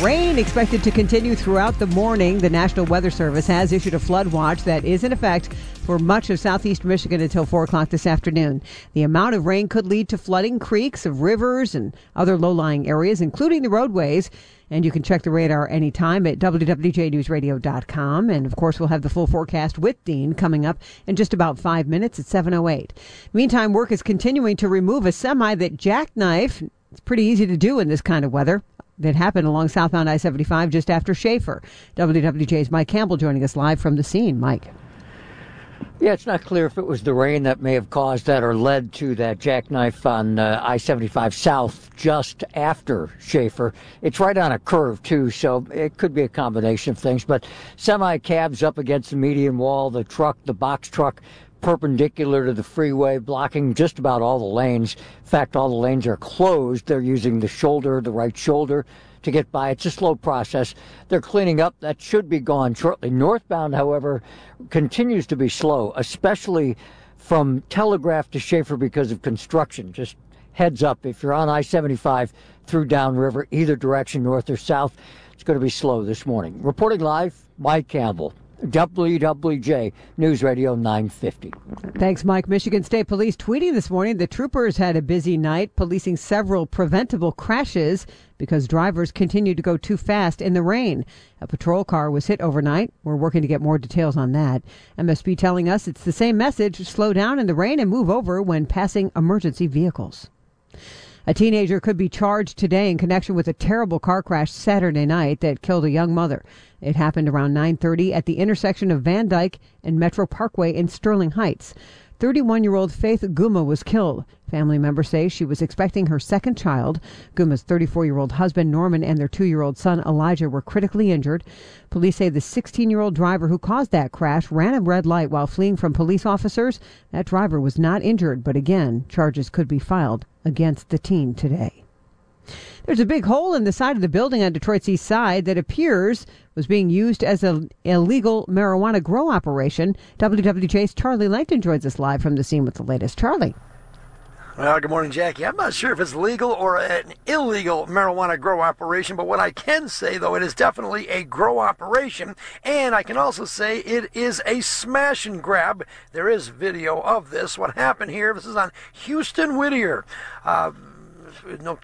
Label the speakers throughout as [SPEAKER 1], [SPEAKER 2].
[SPEAKER 1] Rain expected to continue throughout the morning. The National Weather Service has issued a flood watch that is in effect for much of southeast Michigan until 4 o'clock this afternoon. The amount of rain could lead to flooding creeks of rivers and other low lying areas, including the roadways. And you can check the radar anytime at WWJNewsRadio.com. And of course, we'll have the full forecast with Dean coming up in just about five minutes at 7.08. Meantime, work is continuing to remove a semi that jackknife. It's pretty easy to do in this kind of weather that happened along southbound I 75 just after Schaefer. WWJ's Mike Campbell joining us live from the scene. Mike.
[SPEAKER 2] Yeah, it's not clear if it was the rain that may have caused that or led to that jackknife on uh, I 75 South just after Schaefer. It's right on a curve, too, so it could be a combination of things. But semi cabs up against the median wall, the truck, the box truck perpendicular to the freeway, blocking just about all the lanes. In fact, all the lanes are closed. They're using the shoulder, the right shoulder, to get by. It's a slow process. They're cleaning up. That should be gone shortly. Northbound, however, continues to be slow, especially from Telegraph to Schaefer because of construction. Just heads up if you're on I 75 through downriver, either direction, north or south, it's going to be slow this morning. Reporting live, Mike Campbell. WWJ News Radio 950.
[SPEAKER 1] Thanks, Mike. Michigan State Police tweeting this morning the troopers had a busy night policing several preventable crashes because drivers continued to go too fast in the rain. A patrol car was hit overnight. We're working to get more details on that. MSP telling us it's the same message slow down in the rain and move over when passing emergency vehicles. A teenager could be charged today in connection with a terrible car crash Saturday night that killed a young mother. It happened around 9:30 at the intersection of Van Dyke and Metro Parkway in Sterling Heights. 31-year-old Faith Guma was killed. Family members say she was expecting her second child. Guma's 34-year-old husband Norman and their 2-year-old son Elijah were critically injured. Police say the 16-year-old driver who caused that crash ran a red light while fleeing from police officers. That driver was not injured, but again, charges could be filed against the teen today. There's a big hole in the side of the building on Detroit's east side that appears was being used as an illegal marijuana grow operation. WWJ's Charlie Langton joins us live from the scene with the latest. Charlie.
[SPEAKER 3] Well, good morning, Jackie. I'm not sure if it's legal or an illegal marijuana grow operation, but what I can say, though, it is definitely a grow operation, and I can also say it is a smash and grab. There is video of this. What happened here? This is on Houston Whittier. Uh,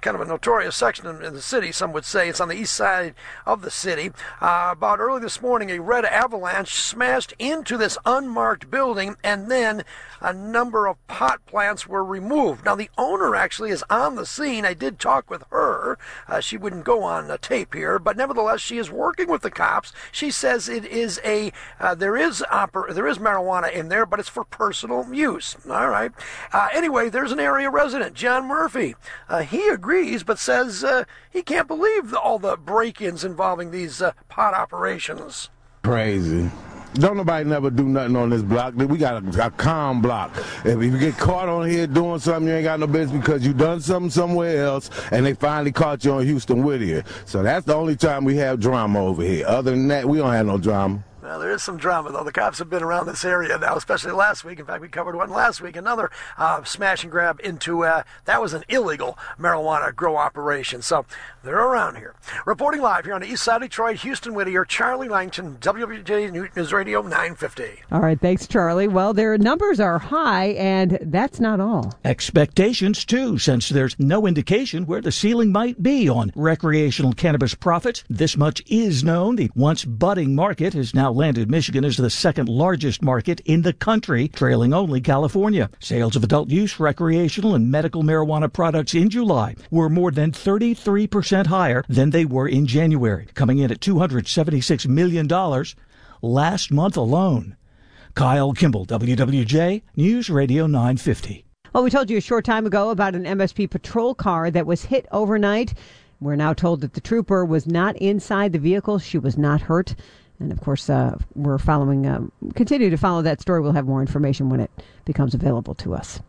[SPEAKER 3] kind of a notorious section in, the city. Some would say it's on the east side of the city. Uh, about early this morning, a red avalanche smashed into this unmarked building, and then a number of pot plants were removed. Now, the owner actually is on the scene. I did talk with her. Uh, she wouldn't go on tape here, but nevertheless, she is working with the cops. She says it is a uh, there is oper- there is marijuana in there, but it's for personal use. All right. Uh, anyway, there's an area resident, John Murphy. Uh, he agrees, but says uh, he can't believe the, all the break-ins involving these uh, pot operations.
[SPEAKER 4] Crazy. Don't nobody never do nothing on this block. We got a, a calm block. If you get caught on here doing something, you ain't got no business because you done something somewhere else, and they finally caught you on Houston Whittier. So that's the only time we have drama over here. Other than that, we don't have no drama.
[SPEAKER 3] Well, there is some drama, though. The cops have been around this area now, especially last week. In fact, we covered one last week. Another uh, smash and grab into uh, that was an illegal marijuana grow operation. So they're around here. Reporting live here on the east side of Detroit, Houston Whittier, Charlie Langton, WWJ News Radio 950.
[SPEAKER 1] All right, thanks, Charlie. Well, their numbers are high, and that's not all.
[SPEAKER 5] Expectations, too, since there's no indication where the ceiling might be on recreational cannabis profits. This much is known. The once budding market has now landed Michigan as the second largest market in the country, trailing only California. Sales of adult use, recreational, and medical marijuana products in July were more than 33% higher than they were in January, coming in at $276 million last month alone. Kyle Kimball, WWJ, News Radio 950.
[SPEAKER 1] Well, we told you a short time ago about an MSP patrol car that was hit overnight. We're now told that the trooper was not inside the vehicle. She was not hurt. And of course, uh, we're following, uh, continue to follow that story. We'll have more information when it becomes available to us.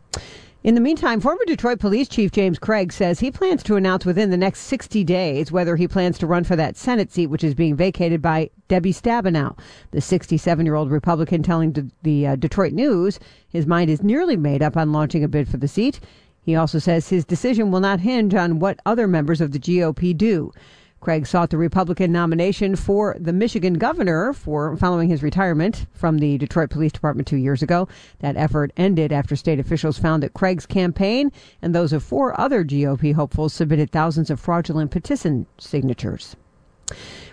[SPEAKER 1] In the meantime, former Detroit Police Chief James Craig says he plans to announce within the next 60 days whether he plans to run for that Senate seat, which is being vacated by Debbie Stabenow. The 67 year old Republican telling the uh, Detroit News his mind is nearly made up on launching a bid for the seat. He also says his decision will not hinge on what other members of the GOP do. Craig sought the Republican nomination for the Michigan governor for following his retirement from the Detroit Police Department two years ago. That effort ended after state officials found that Craig's campaign and those of four other GOP hopefuls submitted thousands of fraudulent petition signatures.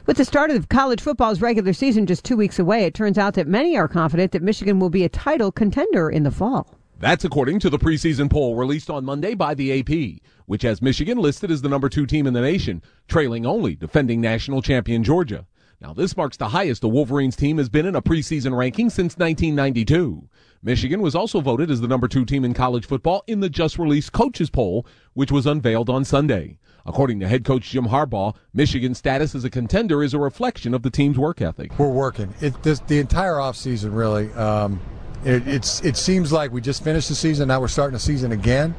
[SPEAKER 1] With the start of college football's regular season just two weeks away, it turns out that many are confident that Michigan will be a title contender in the fall.
[SPEAKER 6] That's according to the preseason poll released on Monday by the AP, which has Michigan listed as the number two team in the nation, trailing only defending national champion Georgia. Now, this marks the highest the Wolverines team has been in a preseason ranking since 1992. Michigan was also voted as the number two team in college football in the just released coaches poll, which was unveiled on Sunday. According to head coach Jim Harbaugh, Michigan's status as a contender is a reflection of the team's work ethic.
[SPEAKER 7] We're working. It, this, the entire offseason, really. Um, it, it's it seems like we just finished the season. Now we're starting the season again.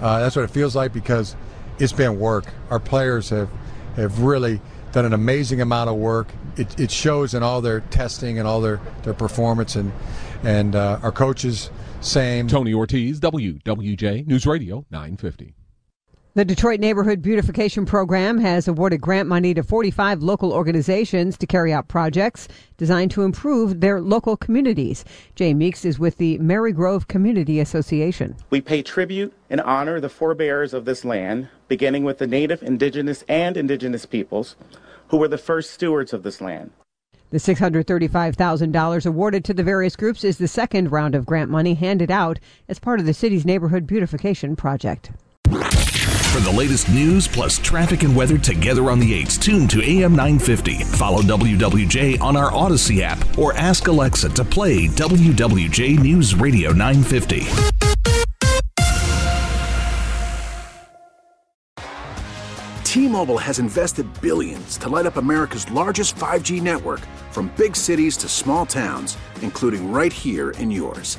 [SPEAKER 7] Uh, that's what it feels like because it's been work. Our players have have really done an amazing amount of work. It, it shows in all their testing and all their, their performance and and uh, our coaches same.
[SPEAKER 6] Tony Ortiz, WWJ News Radio 950.
[SPEAKER 1] The Detroit Neighborhood Beautification Program has awarded grant money to 45 local organizations to carry out projects designed to improve their local communities. Jay Meeks is with the Marygrove Community Association.
[SPEAKER 8] We pay tribute and honor the forebears of this land, beginning with the native, indigenous, and indigenous peoples who were the first stewards of this land.
[SPEAKER 1] The $635,000 awarded to the various groups is the second round of grant money handed out as part of the city's neighborhood beautification project.
[SPEAKER 9] For the latest news plus traffic and weather together on the 8s, tune to AM 950. Follow WWJ on our Audacy app or ask Alexa to play WWJ News Radio 950.
[SPEAKER 10] T-Mobile has invested billions to light up America's largest 5G network from big cities to small towns, including right here in yours.